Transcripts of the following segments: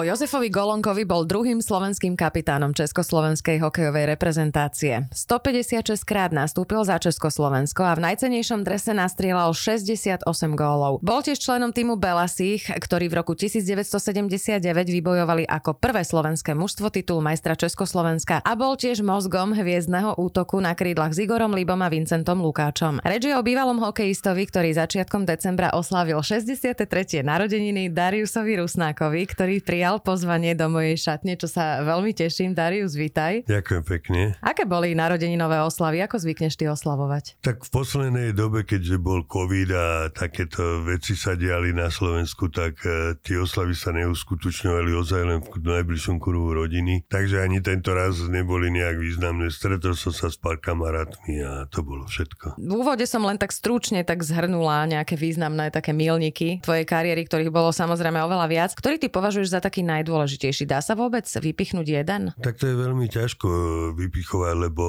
Po Jozefovi Golonkovi bol druhým slovenským kapitánom Československej hokejovej reprezentácie. 156 krát nastúpil za Československo a v najcenejšom drese nastrieľal 68 gólov. Bol tiež členom týmu Belasích, ktorí v roku 1979 vybojovali ako prvé slovenské mužstvo titul majstra Československa a bol tiež mozgom hviezdneho útoku na krídlach s Igorom Libom a Vincentom Lukáčom. Reč je o bývalom hokejistovi, ktorý začiatkom decembra oslávil 63. narodeniny Dariusovi Rusnákovi, ktorý pri prijal pozvanie do mojej šatne, čo sa veľmi teším. Darius, vítaj. Ďakujem pekne. Aké boli narodeninové oslavy? Ako zvykneš ty oslavovať? Tak v poslednej dobe, keďže bol COVID a takéto veci sa diali na Slovensku, tak uh, tie oslavy sa neuskutočňovali ozaj len v najbližšom kruhu rodiny. Takže ani tento raz neboli nejak významné. Stretol som sa s pár kamarátmi a to bolo všetko. V úvode som len tak stručne tak zhrnula nejaké významné také milníky tvojej kariéry, ktorých bolo samozrejme oveľa viac. Ktorý ty považuješ za taký najdôležitejší? Dá sa vôbec vypichnúť jeden? Tak to je veľmi ťažko vypichovať, lebo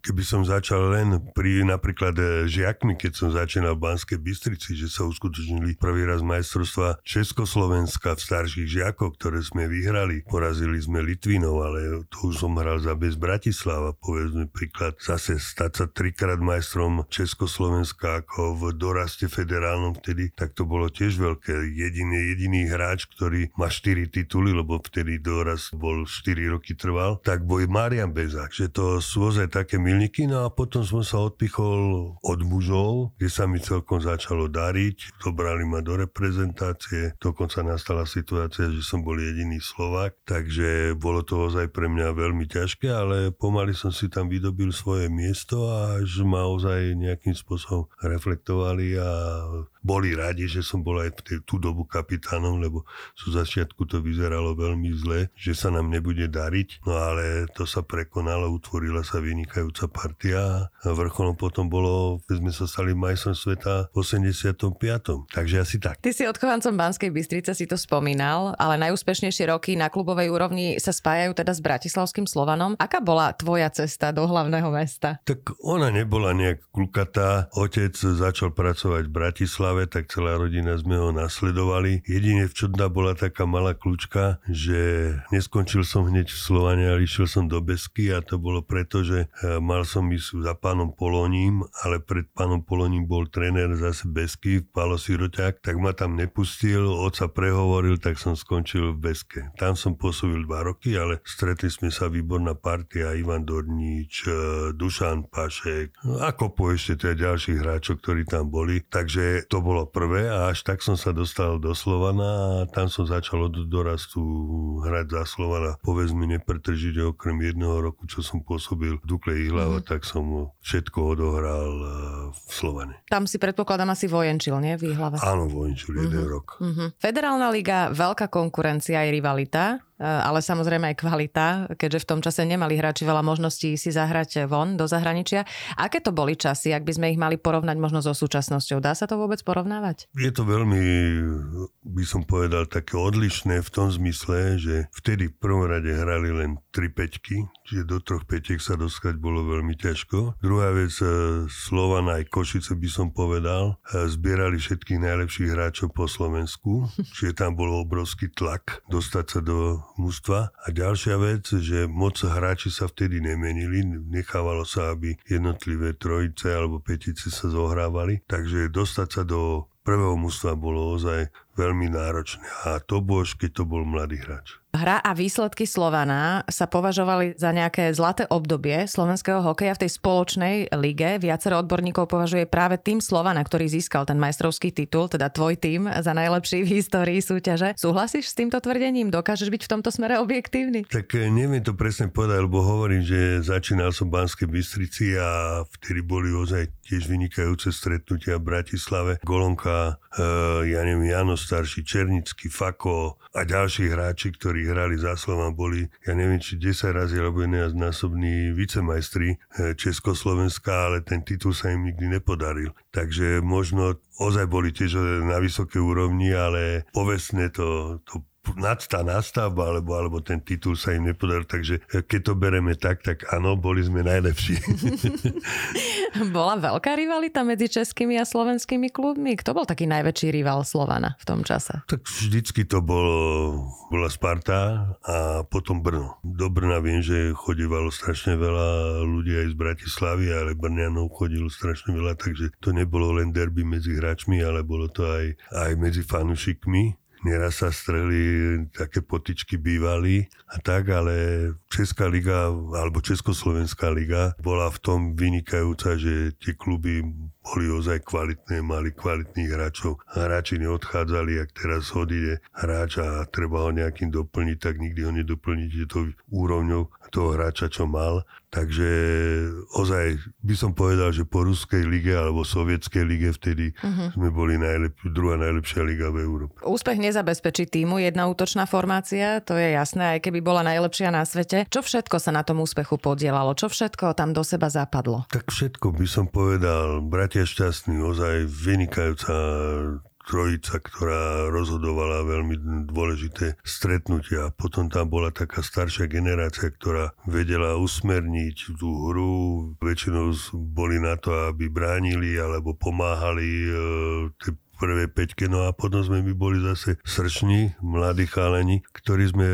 keby som začal len pri napríklad e, žiakmi, keď som začínal v Banskej Bystrici, že sa uskutočnili prvý raz majstrovstva Československa v starších žiakov, ktoré sme vyhrali. Porazili sme Litvinov, ale to už som hral za bez Bratislava. Povedzme príklad, zase stať sa trikrát majstrom Československa ako v doraste federálnom vtedy, tak to bolo tiež veľké. Jediný, jediný hráč, ktorý má 4 tituly, lebo vtedy doraz bol 4 roky trval, tak boj Marian Bezák, že to sú ozaj také milníky, no a potom som sa odpichol od mužov, kde sa mi celkom začalo dariť, dobrali ma do reprezentácie, dokonca nastala situácia, že som bol jediný Slovak, takže bolo to ozaj pre mňa veľmi ťažké, ale pomaly som si tam vydobil svoje miesto a až ma ozaj nejakým spôsobom reflektovali a boli radi, že som bol aj v tú dobu kapitánom, lebo zo začiatku to vyzeralo veľmi zle, že sa nám nebude dariť, no ale to sa prekonalo, utvorila sa vynikajúca partia a vrcholom potom bolo, keď sme sa stali majstrom sveta v 85. Takže asi tak. Ty si odchovancom Banskej Bystrice si to spomínal, ale najúspešnejšie roky na klubovej úrovni sa spájajú teda s Bratislavským Slovanom. Aká bola tvoja cesta do hlavného mesta? Tak ona nebola nejak klukatá. Otec začal pracovať v Bratislave tak celá rodina sme ho nasledovali. Jedine v čudná bola taká malá kľúčka, že neskončil som hneď v Slovane, ale išiel som do Besky a to bolo preto, že e, mal som ísť za pánom Poloním, ale pred pánom Poloním bol tréner zase Besky, Palo Siroťák, tak ma tam nepustil, oca prehovoril, tak som skončil v Beske. Tam som pôsobil dva roky, ale stretli sme sa výborná partia, Ivan Dornič, e, Dušan Pašek, ako po ešte teda ďalších hráčov, ktorí tam boli. Takže to bolo prvé a až tak som sa dostal do Slovana a tam som začal od dorastu hrať za Slovana. Povedz mi nepretržite okrem jedného roku, čo som pôsobil v Dukle Ihlava, mm. tak som všetko odohral eh, v Slovane. Tam si predpokladám asi vojenčil, nie? V Ihlave. Áno, vojenčil mm-hmm. jeden rok. Mm-hmm. Federálna liga, veľká konkurencia aj rivalita. Eh, ale samozrejme aj kvalita, keďže v tom čase nemali hráči veľa možností si zahrať von do zahraničia. Aké to boli časy, ak by sme ich mali porovnať možno so súčasnosťou? Dá sa to vôbec porovnávať? Je to veľmi, by som povedal, také odlišné v tom zmysle, že vtedy v prvom rade hrali len tri peťky, čiže do troch peťek sa dostať bolo veľmi ťažko. Druhá vec, eh, Slovan aj Košice by som povedal, eh, zbierali všetkých najlepších hráčov po Slovensku, čiže tam bol obrovský tlak dostať sa do mužstva. A ďalšia vec, že moc hráči sa vtedy nemenili, nechávalo sa, aby jednotlivé trojice alebo petice sa zohrávali, takže dostať sa do prvého mužstva bolo ozaj veľmi náročné. A to bolo, keď to bol mladý hráč. Hra a výsledky Slovana sa považovali za nejaké zlaté obdobie slovenského hokeja v tej spoločnej lige. Viacero odborníkov považuje práve tým Slovana, ktorý získal ten majstrovský titul, teda tvoj tým za najlepší v histórii súťaže. Súhlasíš s týmto tvrdením? Dokážeš byť v tomto smere objektívny? Tak eh, neviem to presne povedať, lebo hovorím, že začínal som v Banskej Bystrici a vtedy boli ozaj tiež vynikajúce stretnutia v Bratislave. Golonka, e, ja neviem, Jano starší, Černický, Fako a ďalší hráči, ktorí hrali za Slovan, boli, ja neviem, či 10 razy alebo násobní vicemajstri eh, Československa, ale ten titul sa im nikdy nepodaril. Takže možno ozaj boli tiež na vysokej úrovni, ale povestne to, to nadstá nastavba, alebo, alebo ten titul sa im nepodaril, takže keď to bereme tak, tak áno, boli sme najlepší. Bola veľká rivalita medzi českými a slovenskými klubmi? Kto bol taký najväčší rival Slovana v tom čase? Tak vždycky to bolo, bola Sparta a potom Brno. Do Brna viem, že chodívalo strašne veľa ľudí aj z Bratislavy, ale Brnianov chodilo strašne veľa, takže to nebolo len derby medzi hráčmi, ale bolo to aj, aj medzi fanúšikmi Nieraz sa streli, také potičky bývali a tak, ale Česká liga alebo Československá liga bola v tom vynikajúca, že tie kluby boli ozaj kvalitné, mali kvalitných hráčov. Hráči neodchádzali, ak teraz odíde hráč a treba ho nejakým doplniť, tak nikdy ho nedoplníte to úrovňou toho hráča, čo mal. Takže ozaj by som povedal, že po ruskej lige alebo sovietskej lige vtedy uh-huh. sme boli najlep- druhá najlepšia liga v Európe. Úspech nezabezpečí týmu jedna útočná formácia, to je jasné, aj keby bola najlepšia na svete. Čo všetko sa na tom úspechu podielalo? Čo všetko tam do seba zapadlo? Tak všetko by som povedal. Bratia Šťastný, ozaj vynikajúca trojica, ktorá rozhodovala veľmi dôležité stretnutia. Potom tam bola taká staršia generácia, ktorá vedela usmerniť tú hru. Väčšinou boli na to, aby bránili alebo pomáhali e, prvé peťke, no a potom sme my boli zase srční, mladí chalani, ktorí sme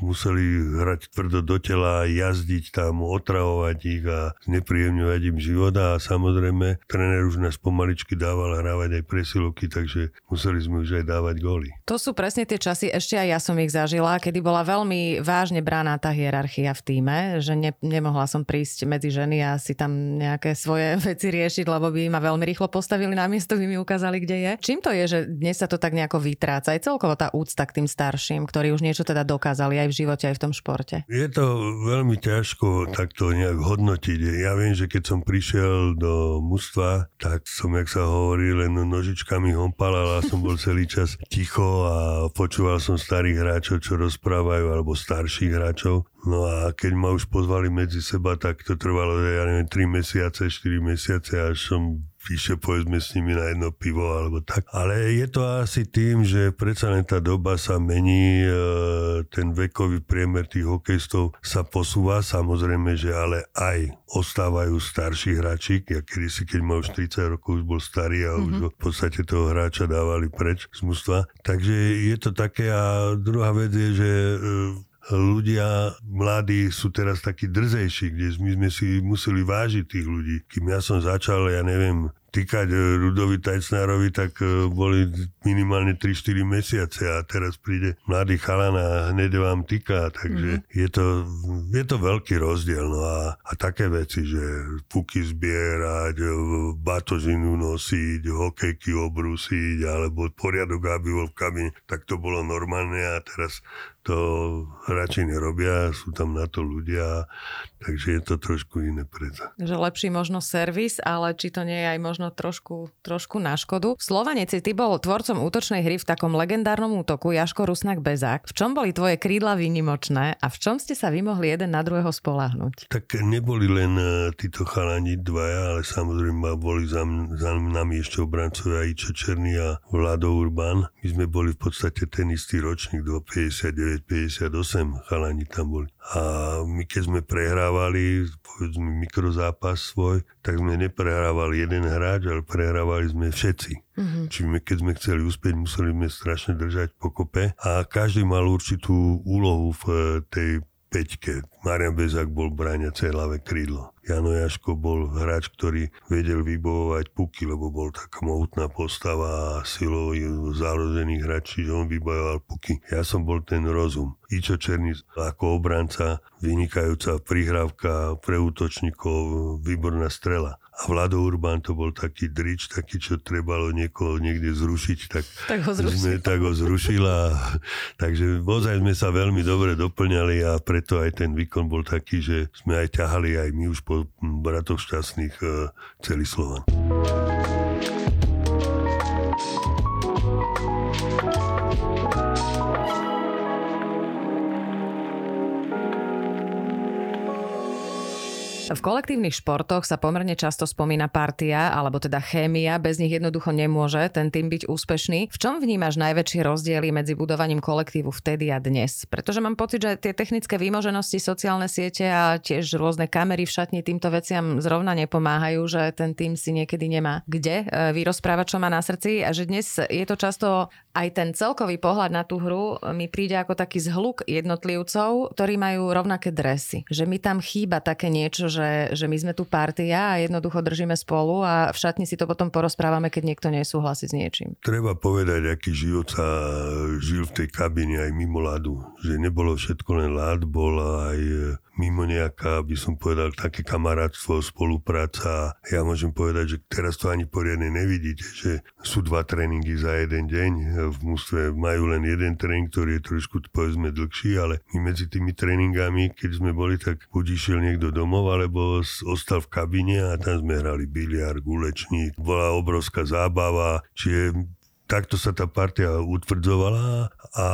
museli hrať tvrdo do tela, jazdiť tam, otravovať ich a znepríjemňovať im život a samozrejme tréner už nás pomaličky dával hrávať aj presilovky, takže museli sme už aj dávať góly. To sú presne tie časy, ešte aj ja som ich zažila, kedy bola veľmi vážne brána tá hierarchia v týme, že ne, nemohla som prísť medzi ženy a si tam nejaké svoje veci riešiť, lebo by ma veľmi rýchlo postavili na miesto, by mi ukázali, kde je. Čím to je, že dnes sa to tak nejako vytráca? Aj celkovo tá úcta k tým starším, ktorí už niečo teda dokázali aj v živote, aj v tom športe? Je to veľmi ťažko takto nejak hodnotiť. Ja viem, že keď som prišiel do mužstva, tak som, jak sa hovorí, len nožičkami hompal, ale som bol celý čas ticho a počúval som starých hráčov, čo rozprávajú, alebo starších hráčov. No a keď ma už pozvali medzi seba, tak to trvalo, ja neviem, 3 mesiace, 4 mesiace, až som píše povedzme s nimi na jedno pivo alebo tak. Ale je to asi tým, že predsa len tá doba sa mení, e, ten vekový priemer tých hokejistov sa posúva, samozrejme, že ale aj ostávajú starší hráči. Ja kedy si, keď mal už 30 rokov, už bol starý a mm-hmm. už mhm. v podstate toho hráča dávali preč z mústva. Takže je to také a druhá vec je, že e, ľudia mladí sú teraz takí drzejší, kde my sme si museli vážiť tých ľudí. Kým ja som začal, ja neviem, týkať e, Rudovi Tajcnárovi, tak e, boli minimálne 3-4 mesiace a teraz príde mladý chalan a hneď vám týka, takže mm-hmm. je, to, je to veľký rozdiel. No a, a také veci, že puky zbierať, e, batožinu nosiť, hokejky obrusiť, alebo poriadok, aby bol v kabine, tak to bolo normálne a teraz to radšej nerobia, sú tam na to ľudia, takže je to trošku iné predsa. Že lepší možno servis, ale či to nie je aj možno trošku, trošku na škodu. Slovanec ty bol tvorcom útočnej hry v takom legendárnom útoku Jaško Rusnak Bezák. V čom boli tvoje krídla výnimočné a v čom ste sa vy mohli jeden na druhého spolahnuť? Tak neboli len e, títo chalani dvaja, ale samozrejme boli za, m- za nami ešte obrancovia Ičo Černý a Vlado Urban. My sme boli v podstate ten istý ročník, 259 55-58 chalani tam boli. A my keď sme prehrávali, povedzme mikrozápas svoj, tak sme neprehrávali jeden hráč, ale prehrávali sme všetci. Mm-hmm. Čiže my, keď sme chceli uspieť, museli sme strašne držať pokope a každý mal určitú úlohu v eh, tej peťke. Marian Bezák bol bráňace ľavé krídlo. Jano Jaško bol hráč, ktorý vedel vybovovať puky, lebo bol taká mohutná postava a silou zárodených hráčí, že on vybojoval puky. Ja som bol ten rozum. Ičo Černý ako obranca, vynikajúca prihrávka pre útočníkov, výborná strela. A Vlado Urban to bol taký drič, taký, čo trebalo niekoho niekde zrušiť, tak, tak ho, zrušil. sme, tak ho zrušila. takže ozaj sme sa veľmi dobre doplňali a preto aj ten výkon bol taký, že sme aj ťahali aj my už po bratoch šťastných e, celý Slovan. V kolektívnych športoch sa pomerne často spomína partia, alebo teda chémia, bez nich jednoducho nemôže ten tým byť úspešný. V čom vnímaš najväčšie rozdiely medzi budovaním kolektívu vtedy a dnes? Pretože mám pocit, že tie technické výmoženosti, sociálne siete a tiež rôzne kamery v šatni týmto veciam zrovna nepomáhajú, že ten tým si niekedy nemá kde e, vyrozprávať, čo má na srdci a že dnes je to často aj ten celkový pohľad na tú hru mi príde ako taký zhluk jednotlivcov, ktorí majú rovnaké dresy. Že mi tam chýba také niečo, že, že my sme tu partia a jednoducho držíme spolu a v šatni si to potom porozprávame, keď niekto nesúhlasí s niečím. Treba povedať, aký život sa žil v tej kabine aj mimo ľadu. Že nebolo všetko len ľad, bol aj mimo nejaká, by som povedal, také kamarátstvo, spolupráca. Ja môžem povedať, že teraz to ani poriadne nevidíte, že sú dva tréningy za jeden deň. V mústve majú len jeden tréning, ktorý je trošku, povedzme, dlhší, ale my medzi tými tréningami, keď sme boli, tak buď išiel niekto domov, alebo ostal v kabine a tam sme hrali biliard, gulečník. Bola obrovská zábava, čiže takto sa tá partia utvrdzovala a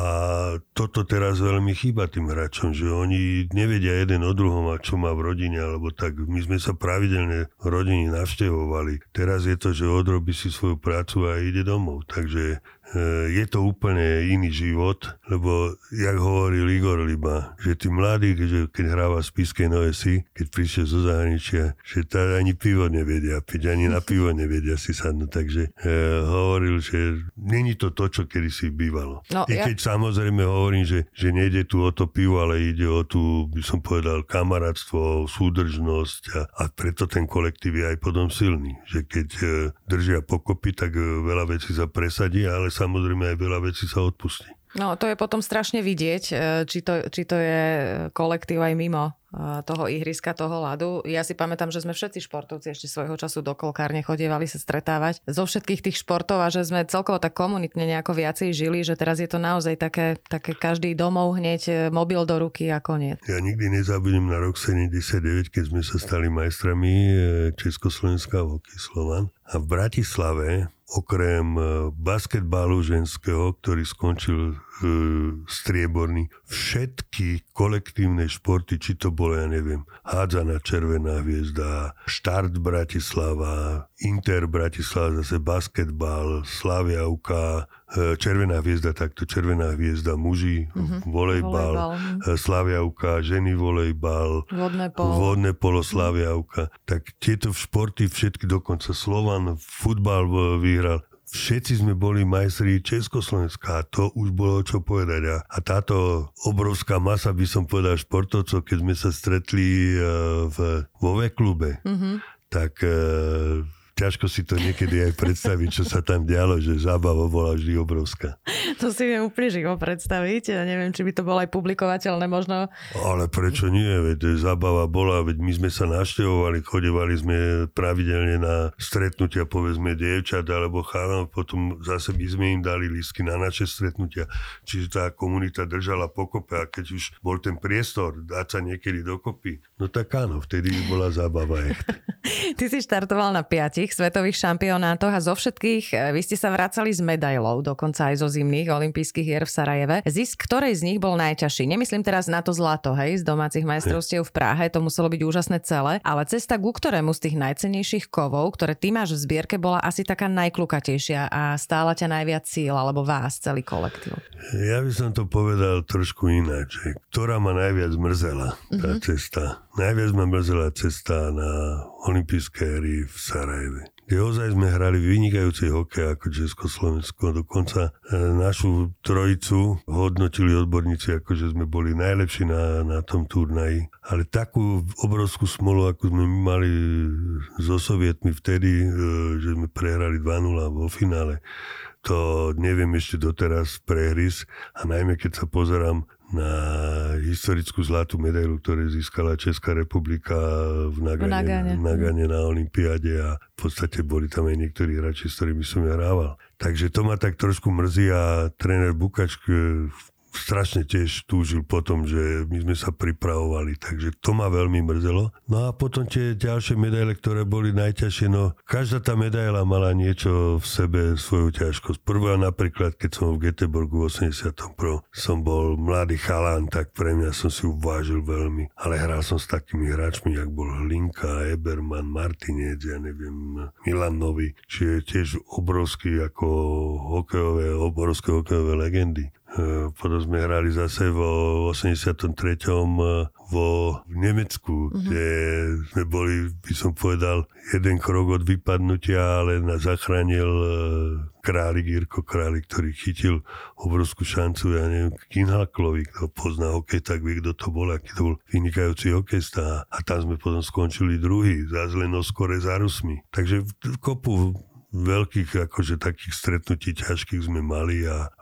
toto teraz veľmi chýba tým hráčom, že oni nevedia jeden o druhom a čo má v rodine, alebo tak my sme sa pravidelne v rodine navštevovali. Teraz je to, že odrobí si svoju prácu a ide domov, takže je to úplne iný život, lebo, jak hovoril Igor Liba, že tí mladí, že keď hráva v Spiskej Noesi, keď prišiel zo zahraničia, že tá ani pivo nevedia piť, ani na pivo nevedia si sadnúť. Takže e, hovoril, že není to to, čo kedysi bývalo. No, I keď ja... samozrejme hovorím, že, že nejde tu o to pivo, ale ide o tú, by som povedal, kamarátstvo, súdržnosť a, a preto ten kolektív je aj potom silný. Že keď e, držia pokopy, tak e, veľa vecí sa presadí, ale sa samozrejme aj veľa vecí sa odpustí. No to je potom strašne vidieť, e, či to, či to je kolektív aj mimo e, toho ihriska, toho ľadu. Ja si pamätám, že sme všetci športovci ešte svojho času do kolkárne chodievali sa stretávať zo všetkých tých športov a že sme celkovo tak komunitne nejako viacej žili, že teraz je to naozaj také, také každý domov hneď e, mobil do ruky a koniec. Ja nikdy nezabudnem na rok 79, keď sme sa stali majstrami Československá hokej Slovan a v Bratislave okrem e, basketbalu ženského, ktorý skončil e, strieborný, všetky kolektívne športy, či to bolo, ja neviem, hádzaná červená hviezda, štart Bratislava, Inter Bratislava, zase basketbal, Slavia UK, e, Červená hviezda, takto Červená hviezda, muži, mm-hmm. volejbal, volejbal. E, Slavia UK, ženy volejbal, vodné polo, vodné polo Slavia UK. Tak tieto športy všetky, dokonca Slovan, futbal vyhral, všetci sme boli majstri Československa a to už bolo čo povedať. A, a táto obrovská masa, by som povedal, športovcov, keď sme sa stretli uh, v, vo V-klube, mm-hmm. tak uh, ťažko si to niekedy aj predstaviť, čo sa tam dialo, že zábava bola vždy obrovská. To si viem úplne živo predstaviť. Ja neviem, či by to bolo aj publikovateľné možno. Ale prečo nie? Veď zábava bola, veď my sme sa naštevovali, chodevali sme pravidelne na stretnutia, povedzme, dievčat alebo chávam, potom zase by sme im dali lístky na naše stretnutia. Čiže tá komunita držala pokope a keď už bol ten priestor dať sa niekedy dokopy, no tak áno, vtedy bola zábava. Ty si štartoval na piatich svetových šampionátoch a zo všetkých e, vy ste sa vracali s medailou, dokonca aj zo zimných olympijských hier v Sarajeve. Zisk ktorej z nich bol najťažší? Nemyslím teraz na to zlato, hej, z domácich majstrovstiev v Prahe, to muselo byť úžasné celé, ale cesta ku ktorému z tých najcenejších kovov, ktoré ty máš v zbierke, bola asi taká najklukatejšia a stála ťa najviac síl, alebo vás, celý kolektív. Ja by som to povedal trošku ináč. Ktorá ma najviac mrzela, tá mm-hmm. cesta? Najviac ma mrzela cesta na olympijské hry v Sarajeve kde ozaj sme hrali vynikajúci hokej ako Československo. Dokonca e, našu trojicu hodnotili odborníci, ako že sme boli najlepší na, na tom turnaji. Ale takú obrovskú smolu, ako sme mali so Sovietmi vtedy, e, že sme prehrali 2-0 vo finále, to neviem ešte doteraz prehrys a najmä keď sa pozerám na historickú zlatú medailu, ktorú získala Česká republika v Nagane, v Nagane. V Nagane na Olympiáde a v podstate boli tam aj niektorí hráči, s ktorými som ja hrával. Takže to ma tak trošku mrzí a tréner Bukač strašne tiež túžil potom, že my sme sa pripravovali, takže to ma veľmi mrzelo. No a potom tie ďalšie medaile, ktoré boli najťažšie, no každá tá medaila mala niečo v sebe, svoju ťažkosť. Prvá napríklad, keď som v Göteborgu v 81. som bol mladý chalán, tak pre mňa som si uvážil veľmi. Ale hral som s takými hráčmi, jak bol Hlinka, Eberman, Martinec, ja neviem, Milan Novi, čiže tiež obrovský ako hokejové, obrovské hokejové legendy. E, potom sme hrali zase vo 83. E, vo Nemecku, mm-hmm. kde sme boli, by som povedal, jeden krok od vypadnutia, ale nás zachránil e, králik, Jirko Králik, ktorý chytil obrovskú šancu, ja neviem, Kinhalklovi, kto pozná hokej, tak vie, kto to bol, aký to bol vynikajúci hokejista. A tam sme potom skončili druhý, za len skore za Rusmi. Takže v kopu veľkých akože takých stretnutí ťažkých sme mali a, a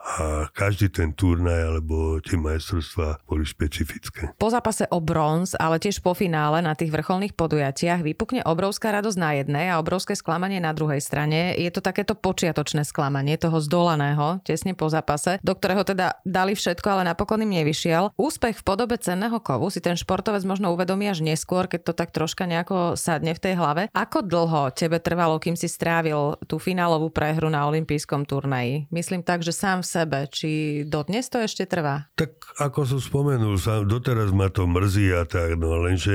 každý ten turnaj alebo tie majstrovstvá boli špecifické. Po zápase o bronz, ale tiež po finále na tých vrcholných podujatiach vypukne obrovská radosť na jednej a obrovské sklamanie na druhej strane. Je to takéto počiatočné sklamanie toho zdolaného tesne po zápase, do ktorého teda dali všetko, ale napokon im nevyšiel. Úspech v podobe cenného kovu si ten športovec možno uvedomí až neskôr, keď to tak troška nejako sadne v tej hlave. Ako dlho tebe trvalo, kým si strávil tú finálovú prehru na olympijskom turnaji. Myslím tak, že sám v sebe. Či dodnes to ešte trvá? Tak ako som spomenul, sám, doteraz ma to mrzí a tak, no lenže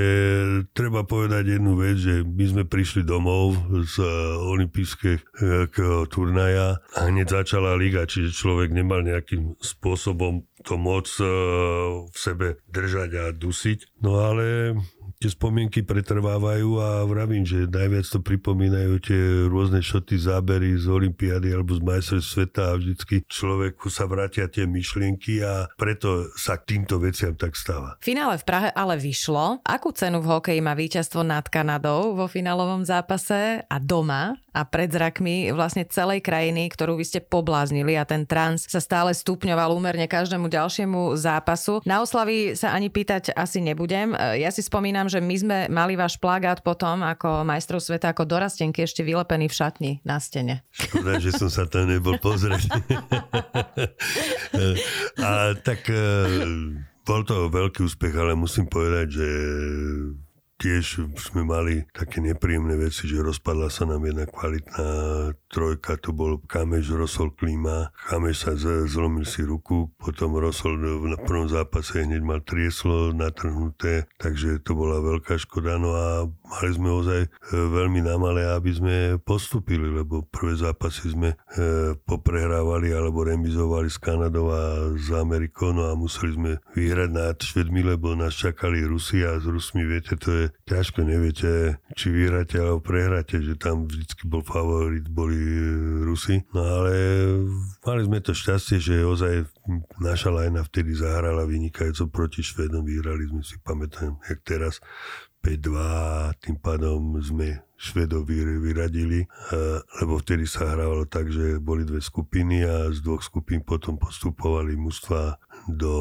treba povedať jednu vec, že my sme prišli domov z e, olympijského turnaja a hneď začala liga, čiže človek nemal nejakým spôsobom to moc v sebe držať a dusiť. No ale tie spomienky pretrvávajú a vravím, že najviac to pripomínajú tie rôzne šoty, zábery z Olympiády alebo z majstrov sveta a vždycky človeku sa vrátia tie myšlienky a preto sa k týmto veciam tak stáva. Finále v Prahe ale vyšlo. Akú cenu v hokeji má víťazstvo nad Kanadou vo finálovom zápase a doma? A pred zrakmi vlastne celej krajiny, ktorú vy ste pobláznili a ten trans sa stále stupňoval úmerne každému ďalšiemu zápasu. Na oslavy sa ani pýtať asi nebudem. Ja si spomínam, že my sme mali váš plagát potom ako majstrov sveta, ako dorastenky ešte vylepený v šatni na stene. Škoda, že som sa tam nebol pozrieť. a tak e, bol to veľký úspech, ale musím povedať, že tiež sme mali také nepríjemné veci, že rozpadla sa nám jedna kvalitná trojka, to bol Kameš, Rosol, Klíma. Kameš sa zlomil si ruku, potom Rosol v prvom zápase hneď mal trieslo natrhnuté, takže to bola veľká škoda. No a mali sme ozaj e, veľmi namalé, aby sme postupili, lebo prvé zápasy sme e, poprehrávali alebo remizovali s Kanadou a s Amerikou, no a museli sme vyhrať nad Švedmi, lebo nás čakali Rusi a s Rusmi, viete, to je ťažko neviete, či vyhráte alebo prehráte, že tam vždycky bol favorit, boli Rusi. No ale mali sme to šťastie, že ozaj naša lajna vtedy zahrala vynikajúco proti Švedom, vyhrali sme si, pamätám, jak teraz 5-2, tým pádom sme Švedov vyradili, lebo vtedy sa hrávalo tak, že boli dve skupiny a z dvoch skupín potom postupovali mužstva do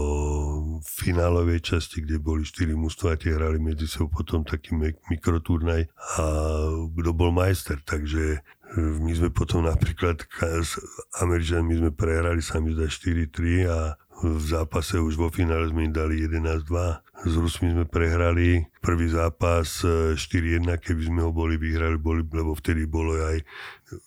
finálovej časti, kde boli štyri mužstva a tie hrali medzi sebou potom taký mikroturnaj. A kto bol majster, takže e, my sme potom napríklad s Američanmi sme prehrali sami za 4-3 a v zápase už vo finále sme im dali 11-2. S Rusmi sme prehrali prvý zápas 4-1, e, keby sme ho boli vyhrali, boli, lebo vtedy bolo aj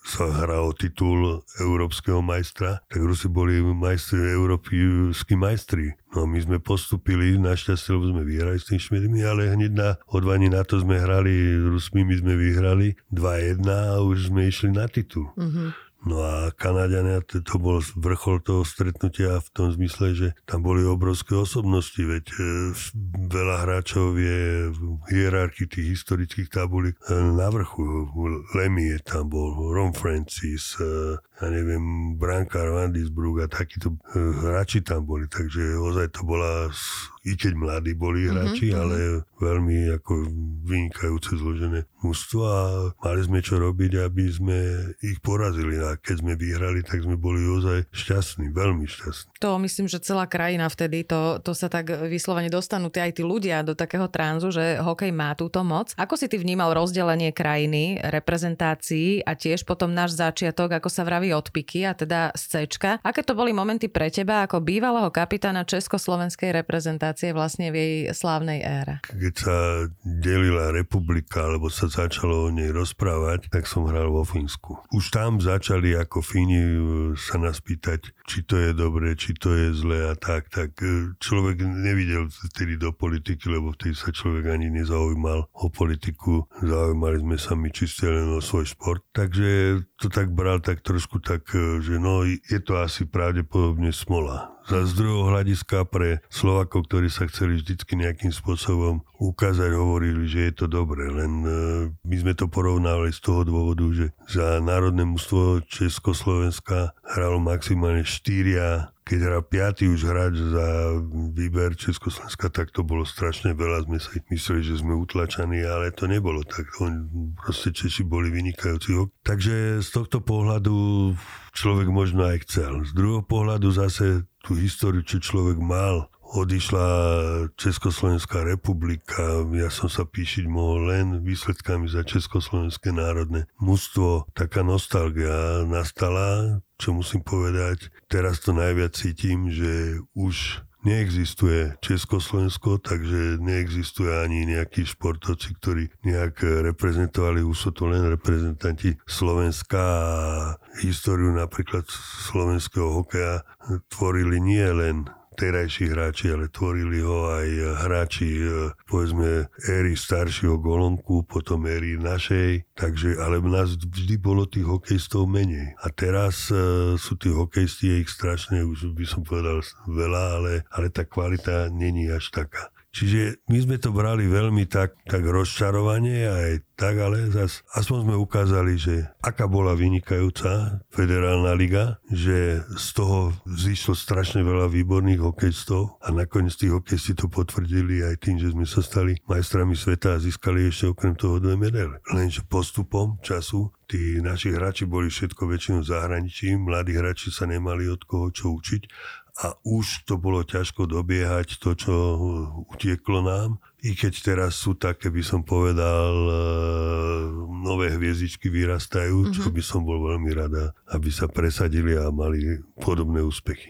sa hral o titul európskeho majstra, tak Rusi boli majstri, európsky majstri. No my sme postupili, našťastie, lebo sme vyhrali s tým Švedmi, ale hneď na odvaní na to sme hrali s Rusmi, my sme vyhrali 2-1 a už sme išli na titul. Mm-hmm. No a Kanadiania, to, to bol vrchol toho stretnutia v tom zmysle, že tam boli obrovské osobnosti, veď e, veľa hráčov je v hierarchii tých historických tabulík e, na vrchu. Lemie tam bol, Ron Francis, e, ja neviem, Brankar, Vandisbrug a takíto hráči tam boli, takže ozaj to bola i keď mladí boli mhm, hráči, mm-hmm. ale veľmi ako vynikajúce zložené mužstvo a mali sme čo robiť, aby sme ich porazili. A keď sme vyhrali, tak sme boli ozaj šťastní, veľmi šťastní. To myslím, že celá krajina vtedy, to, to sa tak vyslovene dostanú aj tí ľudia do takého tranzu, že hokej má túto moc. Ako si ty vnímal rozdelenie krajiny, reprezentácií a tiež potom náš začiatok, ako sa vraví odpiky a teda z C. Aké to boli momenty pre teba ako bývalého kapitána Československej reprezentácie vlastne v jej slávnej ére? Keď sa delila republika, alebo sa začalo o nej rozprávať, tak som hral vo Fínsku. Už tam začali ako Fíni e, sa nás pýtať, či to je dobre, či to je zlé a tak. Tak e, človek nevidel vtedy do politiky, lebo vtedy sa človek ani nezaujímal o politiku. Zaujímali sme sa my čiste len o svoj šport. Takže to tak bral tak trošku tak, e, že no je to asi pravdepodobne smola z druhého hľadiska pre Slovakov, ktorí sa chceli vždycky nejakým spôsobom ukázať, hovorili, že je to dobré. Len e, my sme to porovnávali z toho dôvodu, že za národné mústvo Československa hralo maximálne štyria keď hral piatý už hráč za výber Československa, tak to bolo strašne veľa. Sme si mysleli, že sme utlačaní, ale to nebolo tak. On, proste Češi boli vynikajúci. Takže z tohto pohľadu človek možno aj chcel. Z druhého pohľadu zase tú históriu, čo človek mal, odišla Československá republika, ja som sa píšiť mohol len výsledkami za Československé národné mužstvo. Taká nostalgia nastala, čo musím povedať. Teraz to najviac cítim, že už neexistuje Československo, takže neexistuje ani nejakí športovci, ktorí nejak reprezentovali, už sú to len reprezentanti Slovenska. A históriu napríklad slovenského hokeja tvorili nie len terajší hráči, ale tvorili ho aj hráči, e, povedzme, éry staršieho Golonku, potom éry našej, takže, ale nás vždy bolo tých hokejistov menej. A teraz uh, sú tí hokejisti, ich strašne, už by som povedal veľa, ale, ale tá kvalita není až taká. Čiže my sme to brali veľmi tak, tak rozčarovanie aj tak, ale zas aspoň sme ukázali, že aká bola vynikajúca federálna liga, že z toho zišlo strašne veľa výborných hokejistov a nakoniec tí hokejisti to potvrdili aj tým, že sme sa stali majstrami sveta a získali ešte okrem toho dve medaile. Lenže postupom času tí naši hráči boli všetko väčšinou zahraničí, mladí hráči sa nemali od koho čo učiť a už to bolo ťažko dobiehať to, čo utieklo nám. I keď teraz sú také, by som povedal, e, nové hviezdičky vyrastajú, mm-hmm. čo by som bol veľmi rada, aby sa presadili a mali podobné úspechy.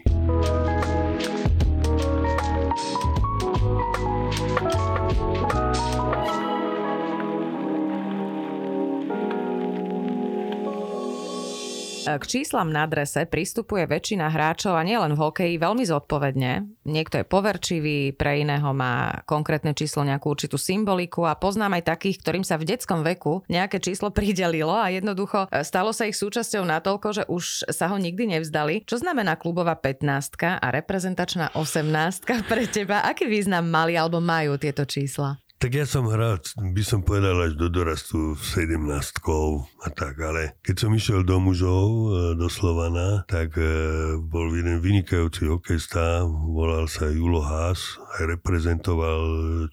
K číslam na drese pristupuje väčšina hráčov a nielen v hokeji veľmi zodpovedne. Niekto je poverčivý, pre iného má konkrétne číslo nejakú určitú symboliku a poznám aj takých, ktorým sa v detskom veku nejaké číslo pridelilo a jednoducho e, stalo sa ich súčasťou natoľko, že už sa ho nikdy nevzdali. Čo znamená klubová 15 a reprezentačná 18 pre teba? Aký význam mali alebo majú tieto čísla? Tak ja som hral, by som povedal, až do dorastu 17 a tak, ale keď som išiel do mužov, e, do Slovana, tak e, bol jeden vynikajúci hokejista, volal sa Julo Haas, aj reprezentoval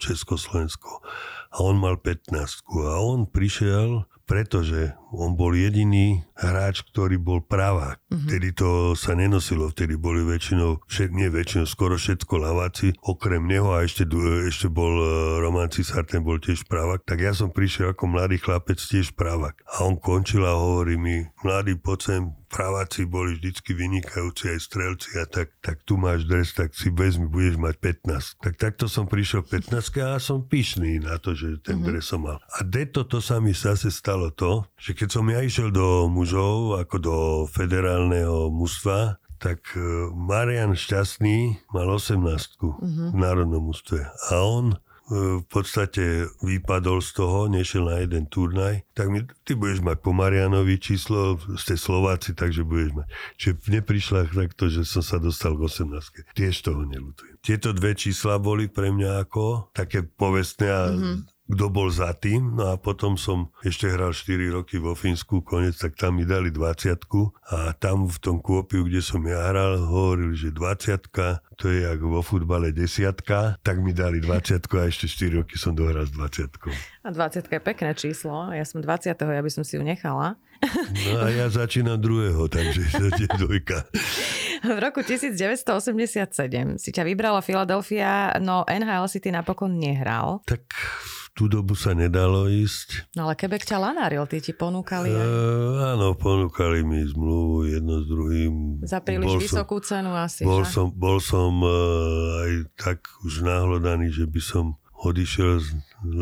Československo. A on mal 15 a on prišiel pretože on bol jediný hráč, ktorý bol pravák. Uh-huh. Vtedy to sa nenosilo, vtedy boli väčšinou, všet, nie väčšinou, skoro všetko laváci, okrem neho a ešte, ešte bol e, Roman Cisár, ten bol tiež pravák. Tak ja som prišiel ako mladý chlapec tiež pravák. A on končil a hovorí mi, mladý, poď sem, praváci boli vždycky vynikajúci aj strelci a tak, tak tu máš dres, tak si vezmi, budeš mať 15. Tak takto som prišiel 15 a som pyšný na to, že ten mm-hmm. dres som mal. A deto to sa mi zase stalo to, že keď som ja išiel do mužov, ako do federálneho mužstva, tak e, Marian Šťastný mal 18 mm-hmm. v národnom mústve. A on v podstate vypadol z toho, nešiel na jeden turnaj, tak mi, ty budeš mať po Marianovi číslo, ste Slováci, takže budeš mať. Čiže neprišla takto, že som sa dostal k 18. Tiež toho nelutujem. Tieto dve čísla boli pre mňa ako také povestné a mm-hmm kto bol za tým. No a potom som ešte hral 4 roky vo Fínsku, konec, tak tam mi dali 20 a tam v tom kôpiu, kde som ja hral, hovorili, že 20 to je ako vo futbale desiatka, tak mi dali 20 a ešte 4 roky som dohral s 20 A 20 je pekné číslo, ja som 20 ja by som si ju nechala. No a ja začínam druhého, takže to je dvojka. V roku 1987 si ťa vybrala Philadelphia, no NHL si ty napokon nehral. Tak tú dobu sa nedalo ísť. No ale Quebec ťa lanáril, tí ti ponúkali. Aj... Uh, áno, ponúkali mi zmluvu jedno s druhým. Za príliš bol vysokú som, cenu asi, bol že? Som, bol som uh, aj tak už nahlodaný, že by som odišiel z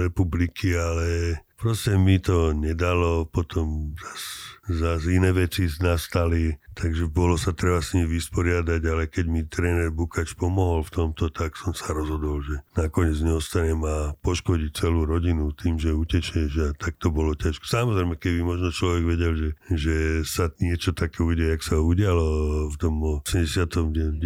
republiky, ale proste mi to nedalo. Potom zase zas iné veci nastali takže bolo sa treba s ním vysporiadať, ale keď mi tréner Bukač pomohol v tomto, tak som sa rozhodol, že nakoniec neostanem a poškodiť celú rodinu tým, že utečie, že tak to bolo ťažko. Samozrejme, keby možno človek vedel, že, že sa niečo také udeje, jak sa udialo v tom 89.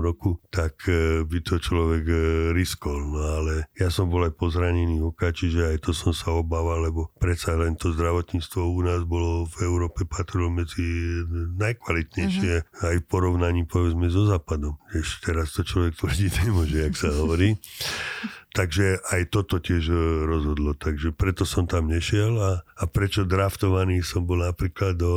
roku, tak e, by to človek e, riskol. No ale ja som bol aj pozranený oka, čiže aj to som sa obával, lebo predsa len to zdravotníctvo u nás bolo v Európe patrilo medzi naj najkvalitnejšie uh-huh. aj v porovnaní povedzme so západom. Ešte teraz to človek tvrdiť nemôže, jak sa hovorí. Takže aj toto tiež e, rozhodlo. Takže preto som tam nešiel a, a prečo draftovaný som bol napríklad do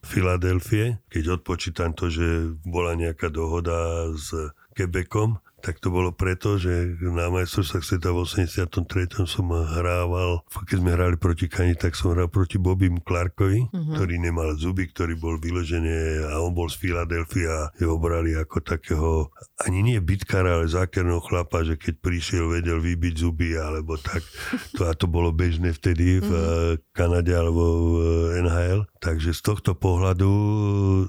Filadelfie, keď odpočítam to, že bola nejaká dohoda s Quebecom, tak to bolo preto, že na majstrovstvách sveta v 83. som hrával, keď sme hrali proti Kani, tak som hral proti Bobim Clarkovi, uh-huh. ktorý nemal zuby, ktorý bol vyložený a on bol z Filadelfia a ho brali ako takého, ani nie bitkára, ale zákerného chlapa, že keď prišiel, vedel vybiť zuby alebo tak. To, a to bolo bežné vtedy v uh-huh. Kanade alebo v NHL. Takže z tohto pohľadu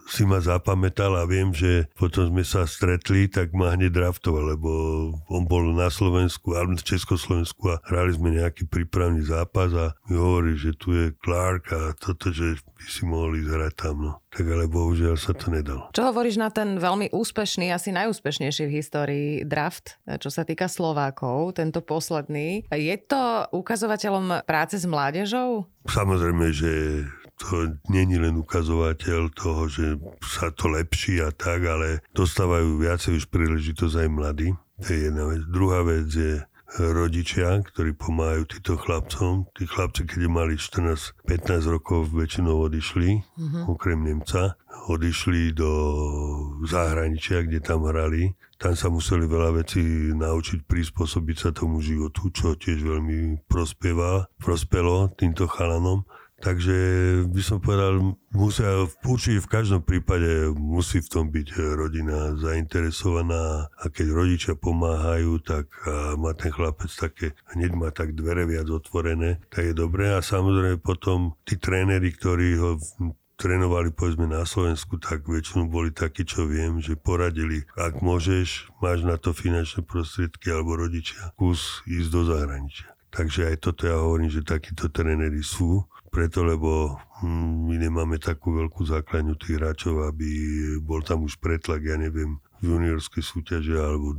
si ma zapamätal a viem, že potom sme sa stretli, tak ma hneď draftoval, lebo on bol na Slovensku, alebo v Československu a hrali sme nejaký prípravný zápas a mi hovorí, že tu je Clark a toto, že by si mohli hrať tam. No. Tak ale bohužiaľ sa to nedalo. Čo hovoríš na ten veľmi úspešný, asi najúspešnejší v histórii draft, čo sa týka Slovákov, tento posledný. Je to ukazovateľom práce s mládežou? Samozrejme, že to není len ukazovateľ toho, že sa to lepší a tak, ale dostávajú viacej už príležitosť aj mladí. To je jedna vec. Druhá vec je rodičia, ktorí pomáhajú týmto chlapcom. Tí chlapci, keď mali 14-15 rokov, väčšinou odišli, uh-huh. okrem Nemca. Odišli do zahraničia, kde tam hrali. Tam sa museli veľa vecí naučiť prispôsobiť sa tomu životu, čo tiež veľmi prospieva, prospelo týmto chalanom. Takže by som povedal, musia, určite v každom prípade musí v tom byť rodina zainteresovaná a keď rodičia pomáhajú, tak má ten chlapec také, hneď má tak dvere viac otvorené, tak je dobré a samozrejme potom tí tréneri, ktorí ho trénovali povedzme na Slovensku, tak väčšinou boli takí, čo viem, že poradili, ak môžeš, máš na to finančné prostriedky alebo rodičia, kus ísť do zahraničia. Takže aj toto ja hovorím, že takíto tréneri sú. Preto, lebo hm, my nemáme takú veľkú základňu tých hráčov, aby bol tam už pretlak, ja neviem, v juniorskej súťaže alebo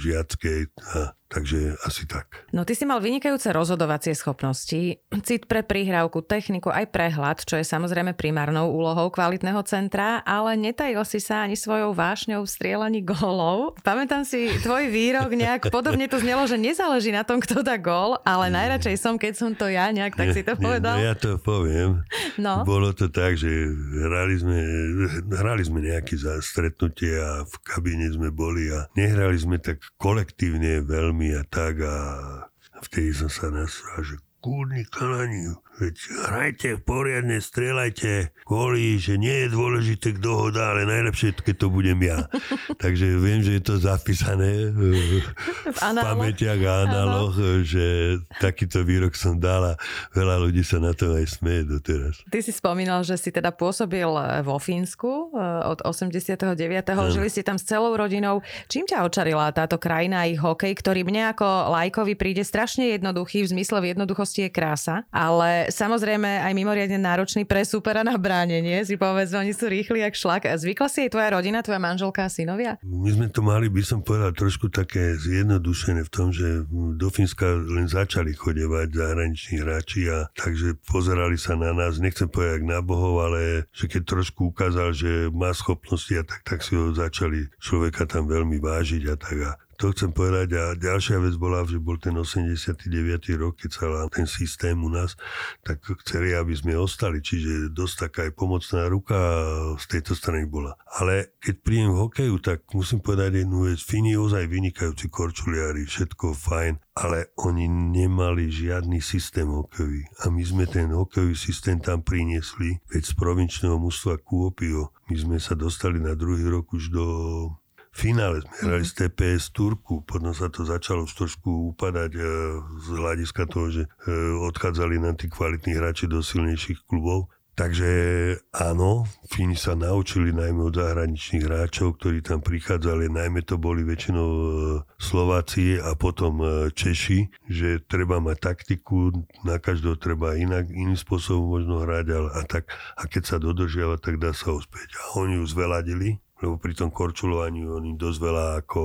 žiackej. A Takže asi tak. No ty si mal vynikajúce rozhodovacie schopnosti, cit pre prihrávku, techniku, aj prehľad, čo je samozrejme primárnou úlohou kvalitného centra, ale netajil si sa ani svojou vášňou v strieľaní gólov. Pamätám si tvoj výrok nejak podobne to znelo, že nezáleží na tom, kto dá gól, ale najradšej som, keď som to ja, nejak tak si to povedal. Nie, no ja to poviem. No. Bolo to tak, že hrali sme, hrali sme nejaké stretnutie a v kabíne sme boli a nehrali sme tak kolektívne veľmi a tak a vtedy som sa nasral, že kúrni kalani, Veď hrajte poriadne, strieľajte kvôli, že nie je dôležité, kto ho dá, ale najlepšie, keď to budem ja. Takže viem, že je to zapísané v, v pamätiach a análoch, že takýto výrok som dal a veľa ľudí sa na to aj smeje doteraz. Ty si spomínal, že si teda pôsobil vo Fínsku eh, od 89. No. Žili ste tam s celou rodinou. Čím ťa očarila táto krajina ich hokej, ktorý mne ako lajkovi príde strašne jednoduchý, v zmysle v jednoduchosti je krása, ale samozrejme aj mimoriadne náročný pre supera na bránenie. Si povedz, oni sú rýchli jak šlak. Zvykla si aj tvoja rodina, tvoja manželka a synovia? My sme to mali, by som povedal, trošku také zjednodušené v tom, že do Fínska len začali chodevať zahraniční hráči a takže pozerali sa na nás, nechcem povedať na bohov, ale že keď trošku ukázal, že má schopnosti a tak, tak si ho začali človeka tam veľmi vážiť a tak. A to chcem povedať a ďalšia vec bola, že bol ten 89. rok, keď sa ten systém u nás, tak chceli, aby sme ostali, čiže dosť taká aj pomocná ruka z tejto strany bola. Ale keď príjem v hokeju, tak musím povedať jednu vec, Fíni ozaj vynikajúci korčuliari, všetko fajn, ale oni nemali žiadny systém hokejový. A my sme ten hokejový systém tam priniesli, veď z provinčného mužstva Kuopio. My sme sa dostali na druhý rok už do finále sme hrali z TPS Turku, potom sa to začalo už trošku upadať e, z hľadiska toho, že e, odchádzali na tí kvalitní hráči do silnejších klubov. Takže áno, Fíni sa naučili najmä od zahraničných hráčov, ktorí tam prichádzali, najmä to boli väčšinou e, Slováci a potom Češi, že treba mať taktiku, na každého treba inak, iným spôsobom možno hrať ale, a, tak, a keď sa dodržiava, tak dá sa ospäť. A oni ju zveladili lebo pri tom korčulovaní oni dosť veľa ako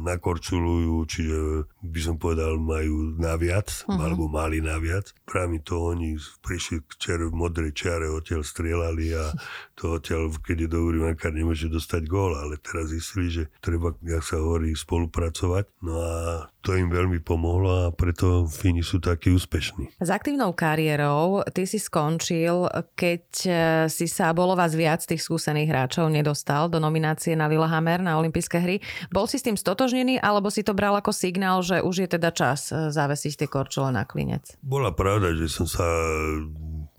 nakorčulujú, čiže by som povedal, majú naviac, uh-huh. alebo mali naviac. Práve to oni prišli k čer- modrej čiare, odtiaľ strieľali a to odtiaľ, keď je dobrý mankár, nemôže dostať gól, ale teraz zistili, že treba, jak sa hovorí, spolupracovať. No a to im veľmi pomohlo a preto Fíni sú takí úspešní. S aktívnou kariérou ty si skončil, keď eh, si sa bolo vás viac tých skúsených hráčov nedostal do nominácie na Lillehammer na olympijské hry. Bol si s tým stotožnený alebo si to bral ako signál, že už je teda čas eh, zavesiť tie korčule na klinec? Bola pravda, že som sa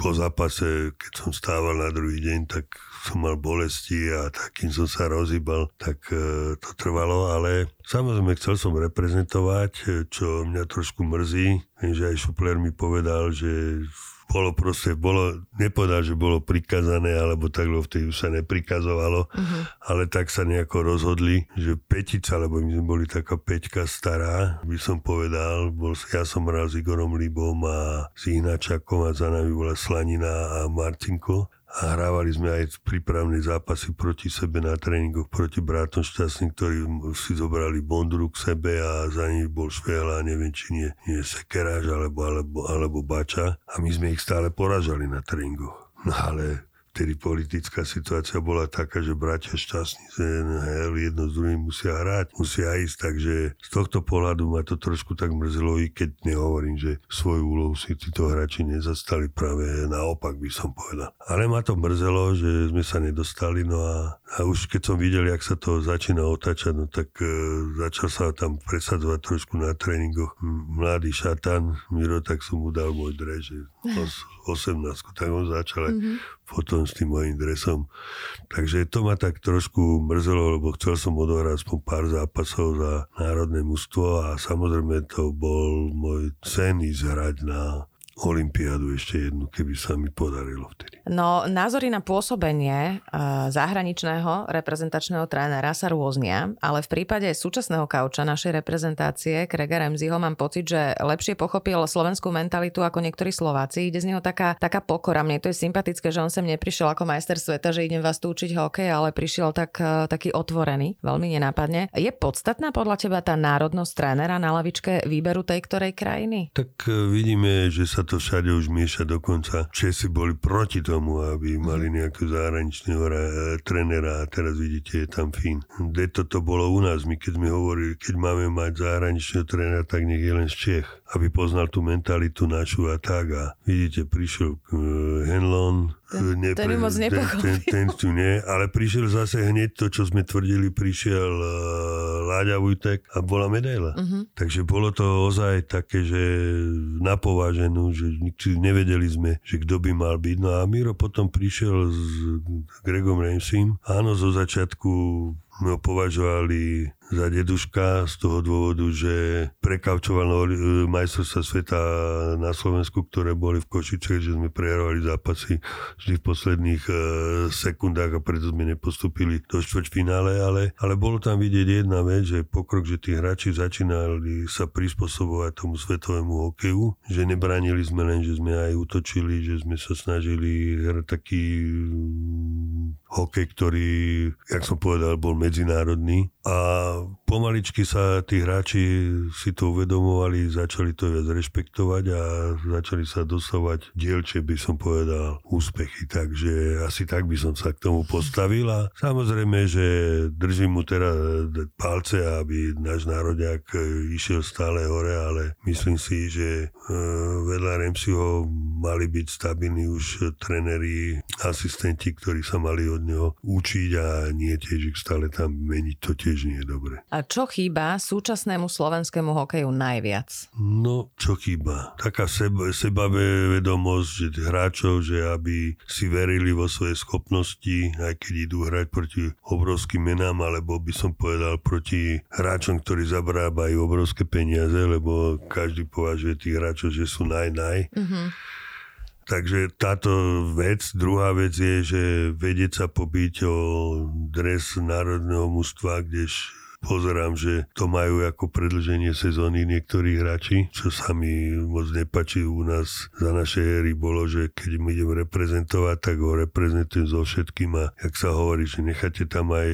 po zápase, keď som stával na druhý deň, tak som mal bolesti a takým som sa rozhýbal, tak e, to trvalo, ale samozrejme chcel som reprezentovať, e, čo mňa trošku mrzí. Viem, že aj Šupler mi povedal, že bolo proste, bolo, nepovedal, že bolo prikazané, alebo tak, lebo vtedy už sa neprikazovalo, uh-huh. ale tak sa nejako rozhodli, že petica, lebo my sme boli taká peťka stará, by som povedal, bol, ja som hral s Igorom Libom a s Ihnačakom a za nami bola Slanina a Martinko a hrávali sme aj prípravné zápasy proti sebe na tréningoch proti bratom šťastným, ktorí si zobrali Bondru k sebe a za nich bol Švehla, neviem či nie, nie Sekeráž alebo, alebo, alebo Bača a my sme ich stále poražali na tréningoch. No ale vtedy politická situácia bola taká, že bratia šťastní hell, jedno s druhým musia hrať, musia ísť, takže z tohto pohľadu ma to trošku tak mrzelo, i keď nehovorím, že svoju úlohu si títo hráči nezastali, práve naopak by som povedal. Ale ma to mrzelo, že sme sa nedostali, no a, a už keď som videl, jak sa to začína otáčať, no tak e, začal sa tam presadzovať trošku na tréningoch. Mladý šatan, Miro, tak som mu dal môj drež, 18, tak on začal mm-hmm potom s tým mojim dresom. Takže to ma tak trošku mrzelo, lebo chcel som odohrať aspoň pár zápasov za národné mužstvo a samozrejme to bol môj sen ísť hrať na Olympiádu ešte jednu, keby sa mi podarilo vtedy. No, názory na pôsobenie uh, zahraničného reprezentačného trénera sa rôznia, ale v prípade súčasného kauča našej reprezentácie, Krega Remziho, mám pocit, že lepšie pochopil slovenskú mentalitu ako niektorí Slováci. Ide z neho taká, taká pokora. Mne to je sympatické, že on sem neprišiel ako majster sveta, že idem vás tu učiť hokej, ale prišiel tak, uh, taký otvorený, veľmi nenápadne. Je podstatná podľa teba tá národnosť trénera na lavičke výberu tej ktorej krajiny? Tak uh, vidíme, že sa to všade už mieša dokonca. Česi boli proti tomu, aby mali nejakého zahraničného trénera a teraz vidíte, je tam Fín. Kde toto bolo u nás? My keď sme hovorili, keď máme mať zahraničného trénera, tak nech je len z Čech aby poznal tú mentalitu našu a tak. A vidíte, prišiel uh, Henlon, nepre, ten moc ten, ten, ten tu nie, ale prišiel zase hneď to, čo sme tvrdili, prišiel uh, Láďa Vujtek a bola medaila. Uh-huh. Takže bolo to ozaj také, že napováženú, že nevedeli sme, že kto by mal byť. No a Miro potom prišiel s Gregom Ramsim. Áno, zo začiatku ho považovali za deduška z toho dôvodu, že prekaučoval e, majstrovstva sveta na Slovensku, ktoré boli v Košice, že sme prehrávali zápasy vždy v posledných e, sekundách a preto sme nepostupili do štvrťfinále, ale, ale bolo tam vidieť jedna vec, že pokrok, že tí hráči začínali sa prispôsobovať tomu svetovému hokeju, že nebránili sme len, že sme aj útočili, že sme sa snažili hrať taký hokej, ktorý, jak som povedal, bol medzinárodný. A pomaličky sa tí hráči si to uvedomovali, začali to viac rešpektovať a začali sa dosávať dielčie, by som povedal, úspechy. Takže asi tak by som sa k tomu postavil a samozrejme, že držím mu teda palce, aby náš národiak išiel stále hore, ale myslím si, že e, vedľa Remsiho mali byť stabilní už tréneri, asistenti, ktorí sa mali od neho učiť a nie tiež ich stále tam meniť, to tiež nie je dobre. A čo chýba súčasnému slovenskému hokeju najviac? No, čo chýba? Taká seba, sebavedomosť že hráčov, že aby si verili vo svoje schopnosti, aj keď idú hrať proti obrovským menám, alebo by som povedal proti hráčom, ktorí zabrábajú obrovské peniaze, lebo každý považuje tých hráčov, že sú naj-naj. Mm-hmm. Takže táto vec, druhá vec je, že vedieť sa pobiť o dres národného mužstva, kdež pozerám, že to majú ako predlženie sezóny niektorí hráči, čo sa mi moc nepačí u nás za našej éry bolo, že keď my idem reprezentovať, tak ho reprezentujem so všetkým a jak sa hovorí, že necháte tam aj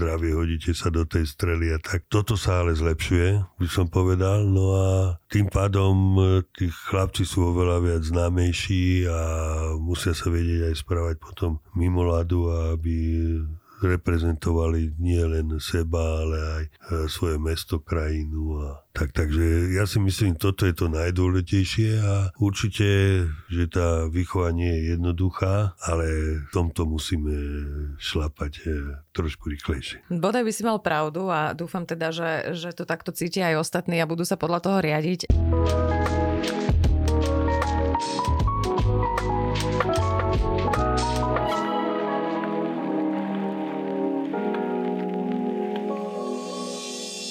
zdravie, hodíte sa do tej strely a tak. Toto sa ale zlepšuje, by som povedal, no a tým pádom tí chlapci sú oveľa viac známejší a musia sa vedieť aj správať potom mimo ľadu, aby reprezentovali nie len seba, ale aj e, svoje mesto, krajinu. A tak, takže ja si myslím, toto je to najdôležitejšie a určite, že tá výchova nie je jednoduchá, ale v tomto musíme šlapať e, trošku rýchlejšie. Bodaj by si mal pravdu a dúfam teda, že, že to takto cítia aj ostatní a budú sa podľa toho riadiť.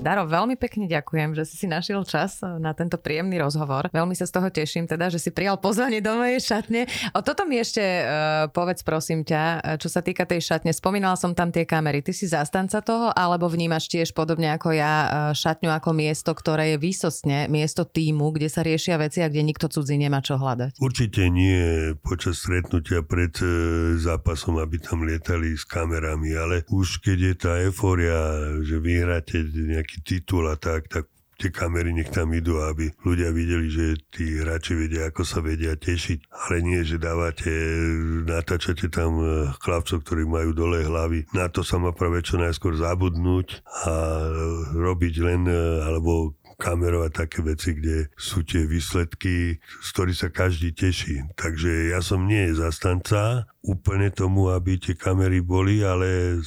Daro, veľmi pekne ďakujem, že si si našiel čas na tento príjemný rozhovor. Veľmi sa z toho teším, teda, že si prijal pozvanie do mojej šatne. O toto mi ešte uh, povedz, prosím ťa, čo sa týka tej šatne. Spomínala som tam tie kamery. Ty si zastanca toho, alebo vnímaš tiež podobne ako ja uh, šatňu ako miesto, ktoré je výsostne miesto týmu, kde sa riešia veci a kde nikto cudzí nemá čo hľadať? Určite nie počas stretnutia pred zápasom, aby tam lietali s kamerami, ale už keď je tá eufória, že vyhráte nejaký nejaký titul a tak, tak tie kamery nech tam idú, aby ľudia videli, že tí hráči vedia, ako sa vedia tešiť. Ale nie, že dávate, natáčate tam e, chlapcov, ktorí majú dole hlavy. Na to sa má práve čo najskôr zabudnúť a robiť len, e, alebo kamerovať také veci, kde sú tie výsledky, z ktorých sa každý teší. Takže ja som nie zastanca úplne tomu, aby tie kamery boli, ale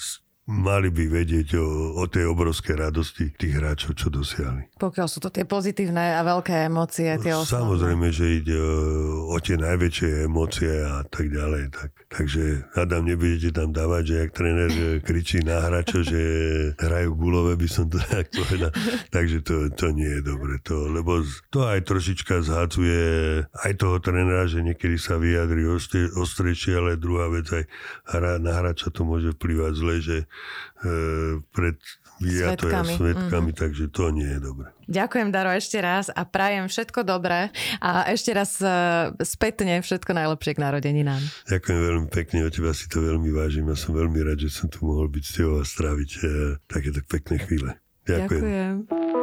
mali by vedieť o, o tej obrovskej radosti tých hráčov, čo dosiahli. Pokiaľ sú to tie pozitívne a veľké emócie, tie no, Samozrejme, že ide o, o tie najväčšie emócie a tak ďalej. Tak, takže Adam, nebudete tam dávať, že jak tréner kričí na hráča, že hrajú gulové, by som to tak povedal. Takže to, to nie je dobre. To, lebo to aj trošička zhadzuje aj toho trénera, že niekedy sa vyjadri ostrejšie, ale druhá vec aj hra, na hráča to môže vplyvať zle, že pred svetkami, svetkami mm-hmm. takže to nie je dobré. Ďakujem, Daro, ešte raz a prajem všetko dobré a ešte raz uh, spätne všetko najlepšie k narodeninám. Ďakujem veľmi pekne, od teba si to veľmi vážim a som veľmi rád, že som tu mohol byť s tebou a stráviť uh, takéto pekné chvíle. Ďakujem. Ďakujem.